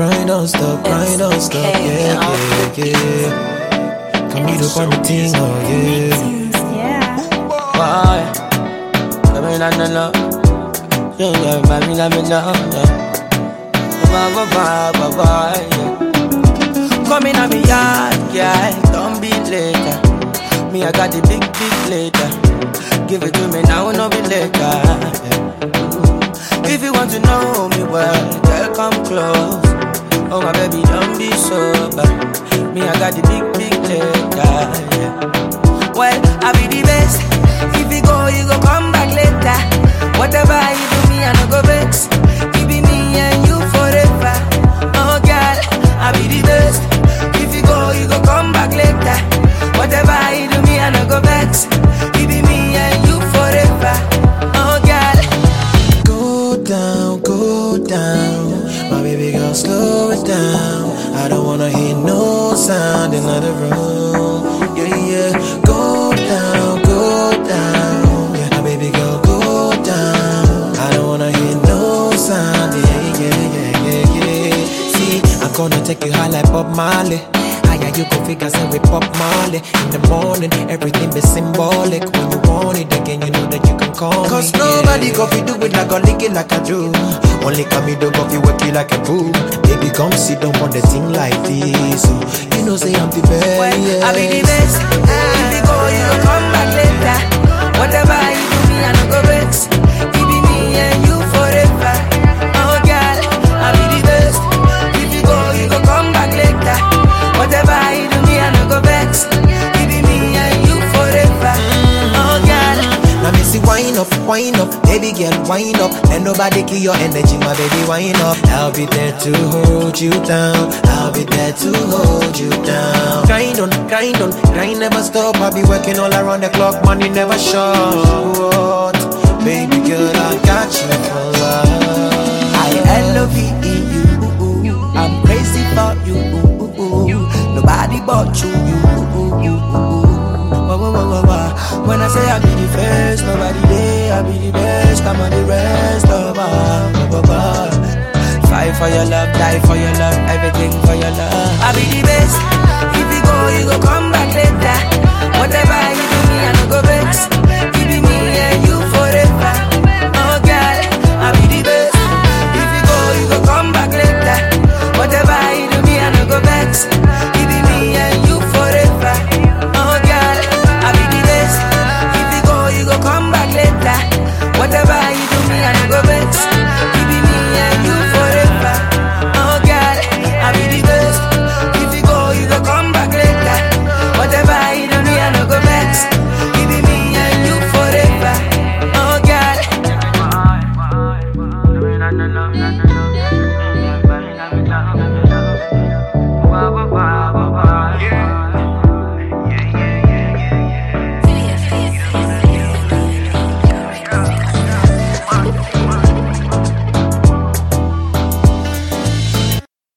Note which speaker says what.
Speaker 1: grind don't stop, grind don't stop, yeah, yeah, yeah. Come meet up on the thing, oh yeah.
Speaker 2: Yeah.
Speaker 3: Why? I mean, I don't know. Yeah, yeah, I mean, I mean, no, yeah. Bye, bye, bye, bye, bye, yeah. Come in on me yard, yeah, don't be later. Me, I got the big, big later. Give it to me now, no be later. yeah. If you want to know me well, girl, come close. Oh, my baby, don't be sober. Me, I got the big, big later, yeah. Well, I be the best. If you go, you go come back later. Whatever you do, me I no go vex. It be me and you forever. Oh girl, I be the best. If you go, you go come back later. Whatever you do, me I no go vex. It be me and you forever. Oh girl,
Speaker 1: Go down, go down. Slow it down. I don't wanna hear no sound in the room. Yeah, yeah. Go down, go down. Yeah, my baby girl, go down. I don't wanna hear no sound. Yeah, yeah, yeah, yeah, yeah. See, I'm gonna take you high like Bob Marley. Higher you go figure say we Pop Marley In the morning, everything be symbolic When you want it again, you know that you can call
Speaker 4: Cause
Speaker 1: me
Speaker 4: nobody
Speaker 1: yeah.
Speaker 4: go fi do it like a lick it like a do.
Speaker 1: Only come me do go fi work it like a fool. Baby come sit down on the thing like this so You know say I'm the best
Speaker 3: well,
Speaker 1: yeah.
Speaker 3: I be the best. Ah. If you go, you go come
Speaker 1: wine up, baby girl wine up. Let nobody kill your energy, my baby wine up. I'll be there to hold you down. I'll be there to hold you down. Grind on, grind on, grind never stop. I'll be working all around the clock, money never short. Baby girl, I got you for life.
Speaker 3: I love you. I'm crazy for you. Nobody but you. Wah. When I say I be the first, nobody. Be the best. I'm on the rest of my. Fight for your love, die for your love, everything